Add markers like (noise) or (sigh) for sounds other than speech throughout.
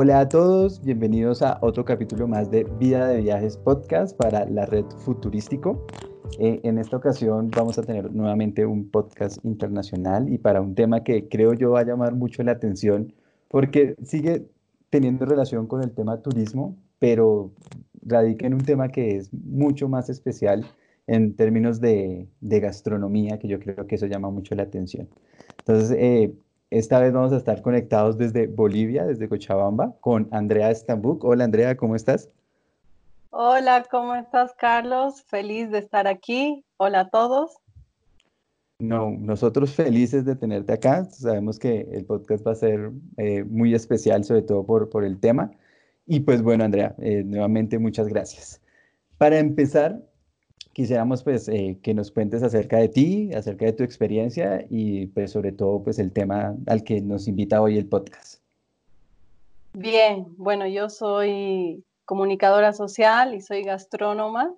Hola a todos, bienvenidos a otro capítulo más de Vida de Viajes Podcast para la red Futurístico. Eh, en esta ocasión vamos a tener nuevamente un podcast internacional y para un tema que creo yo va a llamar mucho la atención porque sigue teniendo relación con el tema turismo, pero radica en un tema que es mucho más especial en términos de, de gastronomía, que yo creo que eso llama mucho la atención. Entonces, eh, esta vez vamos a estar conectados desde Bolivia, desde Cochabamba, con Andrea Stambuk. Hola Andrea, ¿cómo estás? Hola, ¿cómo estás Carlos? Feliz de estar aquí. Hola a todos. No, nosotros felices de tenerte acá. Sabemos que el podcast va a ser eh, muy especial, sobre todo por, por el tema. Y pues bueno, Andrea, eh, nuevamente muchas gracias. Para empezar, quisiéramos pues eh, que nos cuentes acerca de ti, acerca de tu experiencia y pues sobre todo pues el tema al que nos invita hoy el podcast. Bien, bueno, yo soy comunicadora social y soy gastrónoma.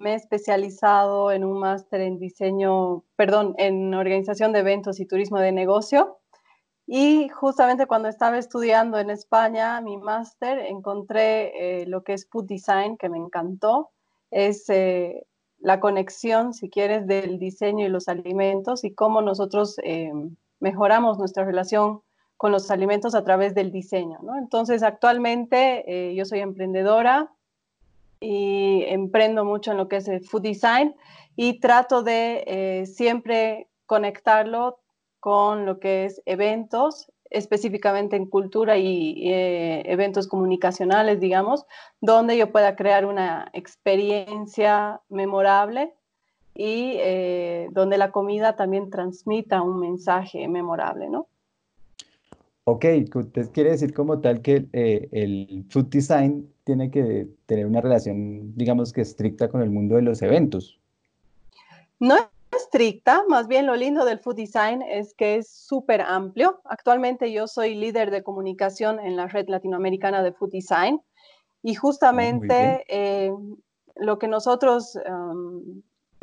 Me he especializado en un máster en diseño, perdón, en organización de eventos y turismo de negocio. Y justamente cuando estaba estudiando en España mi máster, encontré eh, lo que es food design, que me encantó. Es eh, la conexión, si quieres, del diseño y los alimentos y cómo nosotros eh, mejoramos nuestra relación con los alimentos a través del diseño. Entonces, actualmente eh, yo soy emprendedora y emprendo mucho en lo que es el food design y trato de eh, siempre conectarlo con lo que es eventos específicamente en cultura y, eh, eventos comunicacionales, digamos, donde yo pueda crear una experiencia memorable y eh, donde la comida también transmita un mensaje memorable, ¿no? Ok, usted quiere decir como tal que eh, el food design tiene que tener una relación, digamos que estricta con el mundo de los eventos. No estricta, más bien lo lindo del food design es que es súper amplio. Actualmente yo soy líder de comunicación en la red latinoamericana de food design y justamente eh, lo que nosotros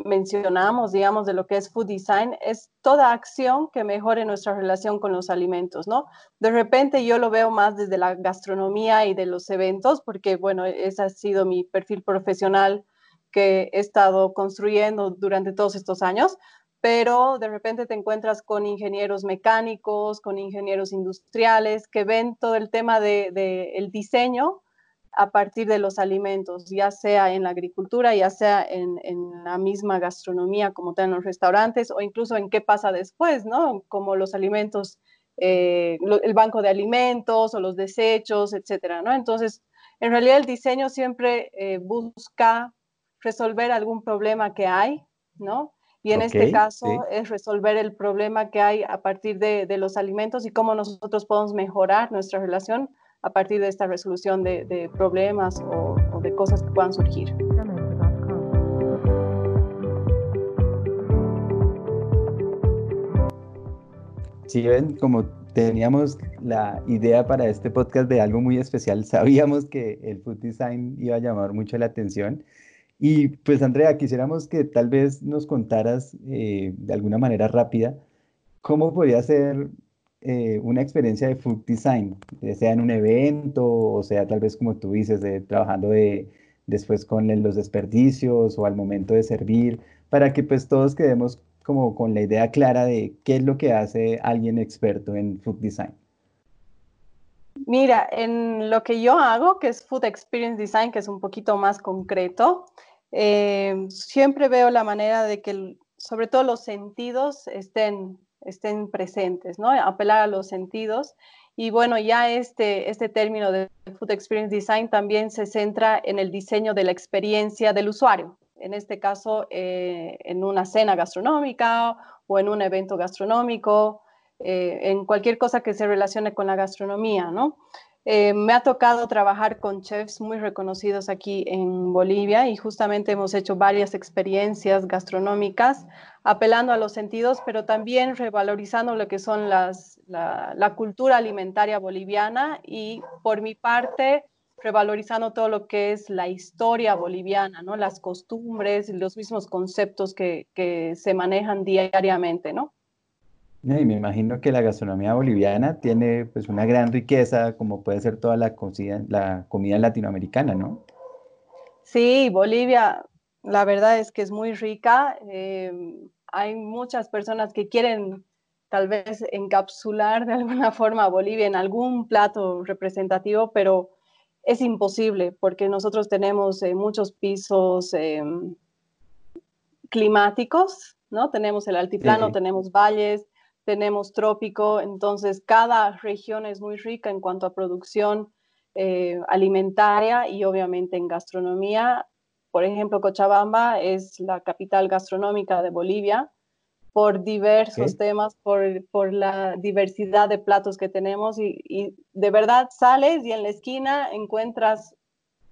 mencionamos, digamos, de lo que es food design es toda acción que mejore nuestra relación con los alimentos, ¿no? De repente yo lo veo más desde la gastronomía y de los eventos, porque, bueno, ese ha sido mi perfil profesional que he estado construyendo durante todos estos años, pero de repente te encuentras con ingenieros mecánicos, con ingenieros industriales que ven todo el tema del de, el diseño a partir de los alimentos, ya sea en la agricultura, ya sea en, la misma gastronomía como tal los restaurantes o incluso en qué pasa después, ¿no? Como los alimentos, eh, el banco de alimentos o los desechos, etcétera, ¿no? Entonces, en realidad el diseño siempre eh, busca resolver algún problema que hay, ¿no? Y en este caso es resolver el problema que hay a partir de, de, los alimentos y cómo nosotros podemos mejorar nuestra relación a partir de esta resolución de, de problemas o, o de cosas que puedan surgir. Si ven, como teníamos la idea para este podcast de algo muy especial, (laughs) sabíamos que el food design iba a llamar mucho la atención y pues Andrea, quisiéramos que tal vez nos contaras eh, de alguna manera rápida cómo podría ser eh, una experiencia de food design, sea en un evento o sea tal vez como tú dices, de, trabajando de, después con los desperdicios o al momento de servir, para que pues todos quedemos como con la idea clara de qué es lo que hace alguien experto en food design. Mira, en lo que yo hago, que es Food Experience Design, que es un poquito más concreto, eh, siempre veo la manera de que sobre todo los sentidos estén, estén presentes, ¿no? Apelar a los sentidos. Y bueno, ya este, este término de Food Experience Design también se centra en el diseño de la experiencia del usuario. En este caso, eh, en una cena gastronómica o en un evento gastronómico, eh, en cualquier cosa que se relacione con la gastronomía, ¿no? Eh, me ha tocado trabajar con chefs muy reconocidos aquí en Bolivia y justamente hemos hecho varias experiencias gastronómicas apelando a los sentidos, pero también revalorizando lo que son las, la, la cultura alimentaria boliviana y por mi parte revalorizando todo lo que es la historia boliviana, ¿no? las costumbres, los mismos conceptos que, que se manejan diariamente, ¿no? Y me imagino que la gastronomía boliviana tiene pues una gran riqueza, como puede ser toda la, cocina, la comida latinoamericana, ¿no? Sí, Bolivia, la verdad es que es muy rica. Eh, hay muchas personas que quieren tal vez encapsular de alguna (laughs) forma a Bolivia en algún plato representativo, pero es imposible porque nosotros tenemos eh, muchos pisos eh, climáticos, ¿no? Tenemos el altiplano, tenemos valles, tenemos trópico, entonces cada región es muy rica en cuanto a producción eh, alimentaria y obviamente en gastronomía. Por ejemplo, Cochabamba es la capital gastronómica de Bolivia por diversos temas, por, por, la diversidad de platos que tenemos y, y, de verdad sales y en la esquina encuentras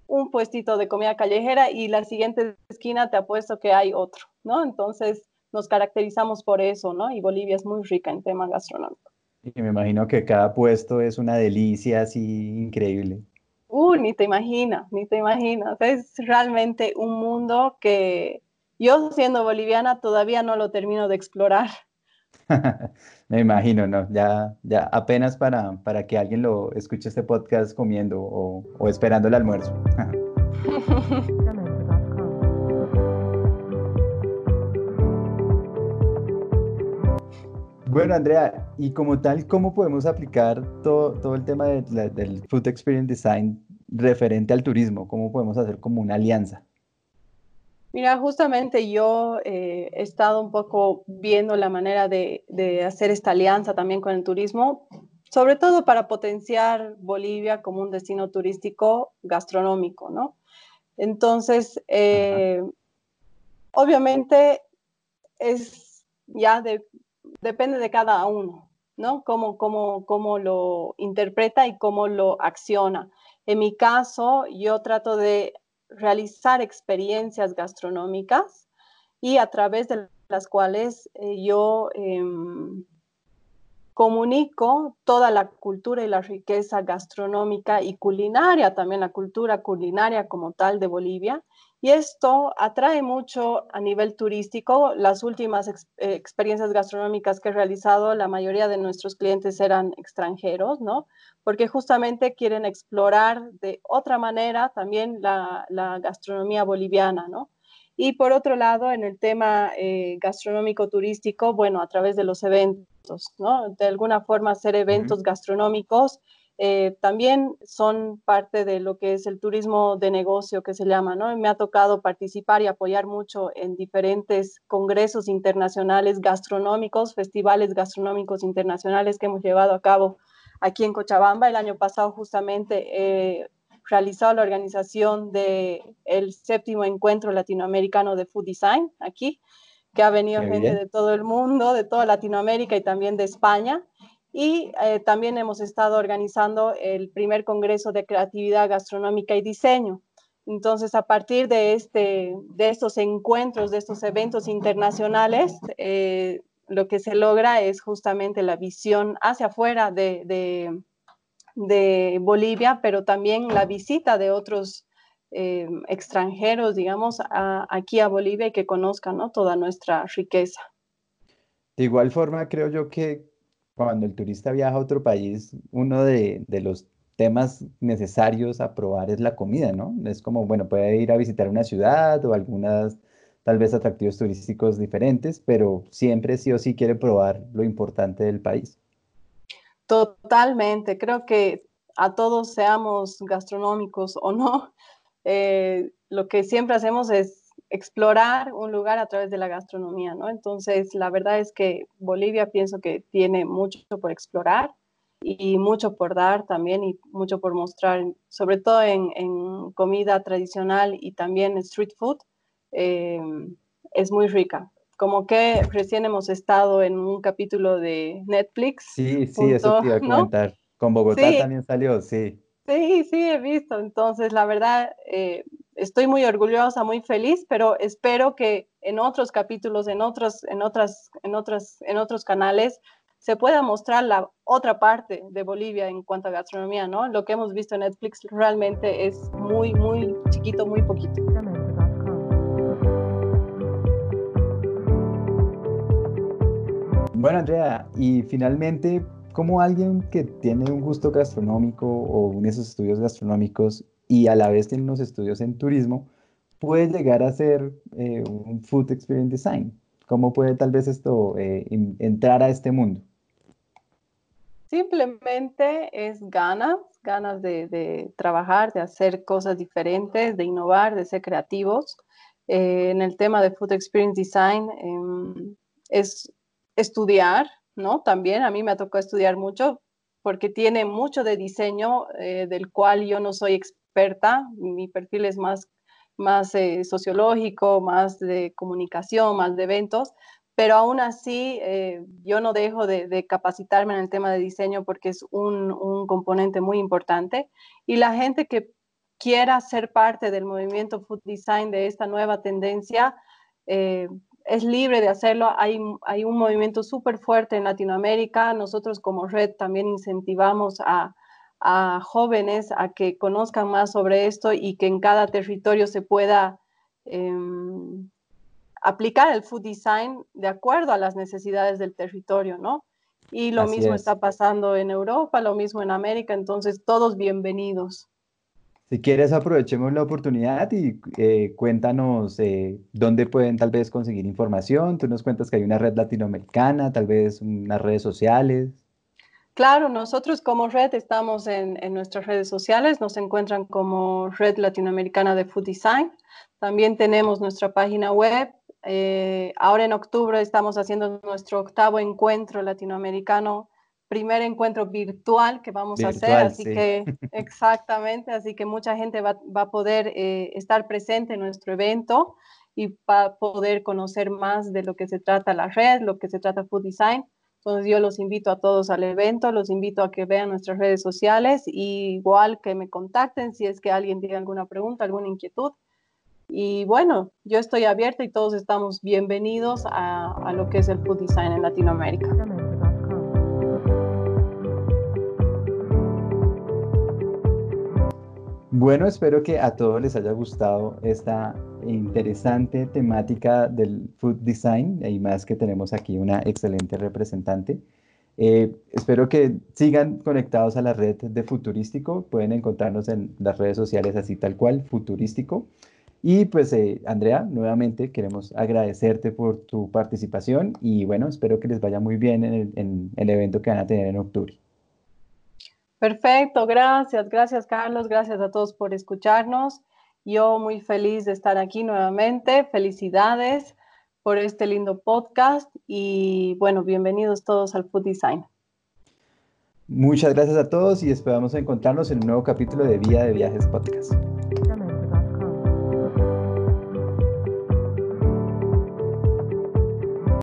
un puestito de comida callejera y la siguiente esquina te apuesto que hay otro, ¿no? Entonces nos caracterizamos por eso, ¿no? Y Bolivia es muy rica en tema gastronómico. Y me imagino que cada puesto es una delicia así increíble. Uh, ni te imaginas, ni te imaginas. Es realmente un mundo que yo siendo boliviana todavía no lo termino de explorar. (laughs) (laughs) me imagino, ¿no? Ya, ya apenas para, para que alguien lo escuche este podcast comiendo o, o esperando el almuerzo. (laughs) Bueno, Andrea, y como tal, ¿cómo podemos aplicar todo, todo el tema del Food Experience Design referente al turismo? ¿Cómo podemos hacer como una alianza? Mira, justamente yo eh, he estado un poco viendo la manera de, de, hacer esta alianza también con el turismo, sobre todo para potenciar Bolivia como un destino turístico gastronómico, ¿no? Entonces, eh, obviamente es ya de, depende de cada uno, ¿no? Cómo, cómo, cómo lo interpreta y cómo lo acciona. En mi caso, yo trato de realizar experiencias gastronómicas y a través de las cuales eh, yo eh, comunico toda la cultura y la riqueza gastronómica y culinaria, también la cultura culinaria como tal de Bolivia, y esto atrae mucho a nivel turístico. Las últimas ex eh, experiencias gastronómicas que he realizado, la mayoría de nuestros clientes eran extranjeros, ¿no? Porque justamente quieren explorar de otra manera también la, la gastronomía boliviana, ¿no? Y por otro lado, en el tema eh, gastronómico turístico, bueno, a través de los eventos, ¿no? De alguna forma hacer eventos uh -huh. gastronómicos eh, también son parte de lo que es el turismo de negocio que se llama, ¿no? Me ha tocado participar y apoyar mucho en diferentes congresos internacionales gastronómicos, festivales gastronómicos internacionales que hemos llevado a cabo aquí en Cochabamba. El año pasado justamente eh, realizado la organización del el séptimo encuentro latinoamericano de Food Design aquí, que ha venido gente bien. de todo el mundo, de toda Latinoamérica y también de España. Y eh, también hemos estado organizando el primer Congreso de Creatividad Gastronómica y Diseño. Entonces, a partir de, este, de estos encuentros, de estos eventos internacionales, eh, lo que se logra es justamente la visión hacia afuera de, de, de Bolivia, pero también la visita de otros eh, extranjeros, digamos, a, aquí a Bolivia y que conozcan ¿no? toda nuestra riqueza. De igual forma, creo yo que cuando el turista viaja a otro país, uno de, de, los temas necesarios a probar es la comida, ¿no? Es como, bueno, puede ir a visitar una ciudad o algunas, tal vez, atractivos turísticos diferentes, pero siempre sí o sí quiere probar lo importante del país. Totalmente, creo que a todos seamos gastronómicos o no, eh, lo que siempre hacemos es explorar un lugar a través de la gastronomía, ¿no? Entonces, la verdad es que Bolivia pienso que tiene mucho por explorar y mucho por dar también y mucho por mostrar, sobre todo en, en comida tradicional y también street food, eh, es muy rica. Como que recién hemos estado en un capítulo de Netflix. Sí, sí, junto, eso te iba a comentar. ¿no? Con Bogotá sí. también salió, sí. Sí, sí, he visto. Entonces, la verdad, eh, estoy muy orgullosa, muy feliz, pero espero que en otros capítulos, en otros, en otras, en otras, en otros canales se pueda mostrar la otra parte de Bolivia en cuanto a gastronomía, ¿no? Lo que hemos visto en Netflix realmente es muy, muy chiquito, muy poquito. Bueno, Andrea, y finalmente, ¿cómo alguien que tiene un gusto gastronómico o uno de esos estudios gastronómicos y a la vez tiene unos estudios en turismo, puede llegar a ser eh, un Food Experience Design? ¿Cómo puede tal vez esto eh, entrar a este mundo? Simplemente es ganas, ganas de, trabajar, de hacer cosas diferentes, de innovar, de ser creativos. Eh, en el tema de Food Experience Design em, es estudiar, ¿no? También a mí me tocado estudiar mucho porque tiene mucho de diseño eh, del cual yo no soy experta. Mi perfil es más, más eh, sociológico, más de comunicación, más de eventos, pero aún así eh, yo no dejo de, capacitarme en el tema de diseño porque es un, componente muy importante. Y la gente que quiera ser parte del movimiento Food Design, de esta nueva tendencia, eh, es libre de hacerlo. Hay, hay un movimiento súper fuerte en Latinoamérica. Nosotros como red también incentivamos a, jóvenes a que conozcan más sobre esto y que en cada territorio se pueda... Em, aplicar el food design de acuerdo a las necesidades del territorio, ¿no? Y lo mismo está pasando en Europa, lo mismo en América, entonces todos bienvenidos. Si quieres, aprovechemos la oportunidad y eh, cuéntanos eh, dónde pueden tal vez conseguir información. Tú nos cuentas que hay una red latinoamericana, tal vez unas redes sociales. Claro, nosotros como red estamos en, en nuestras redes sociales, nos encuentran como Red Latinoamericana de Food Design. También tenemos nuestra página web eh, ahora en octubre estamos haciendo nuestro octavo encuentro latinoamericano, primer encuentro virtual que vamos a hacer, así que (laughs) exactamente, así que mucha gente va, a poder eh, estar presente en nuestro evento y va a poder conocer más de lo que se trata la red, lo que se trata Food Design. Entonces yo los invito a todos al evento, los invito a que vean nuestras redes sociales y igual que me contacten si es que alguien tiene alguna pregunta, alguna inquietud. Y bueno, yo estoy abierta y todos estamos bienvenidos a, lo que es el food design en Latinoamérica. Bueno, espero que a todos les haya gustado esta interesante temática del food design y más que tenemos aquí una excelente representante. Eh, espero que sigan conectados a la red de Futurístico. Pueden encontrarnos en las redes sociales así tal cual, Futurístico. Y pues, eh, Andrea, nuevamente queremos agradecerte por tu participación y bueno, espero que les vaya muy bien en el, evento que van a tener en octubre. Perfecto, gracias, gracias Carlos, gracias a todos por escucharnos. Yo muy feliz de estar aquí nuevamente, felicidades por este lindo podcast y bueno, bienvenidos todos al Food Design. Muchas gracias a todos y esperamos encontrarnos en un nuevo capítulo de Vía de Viajes Podcast.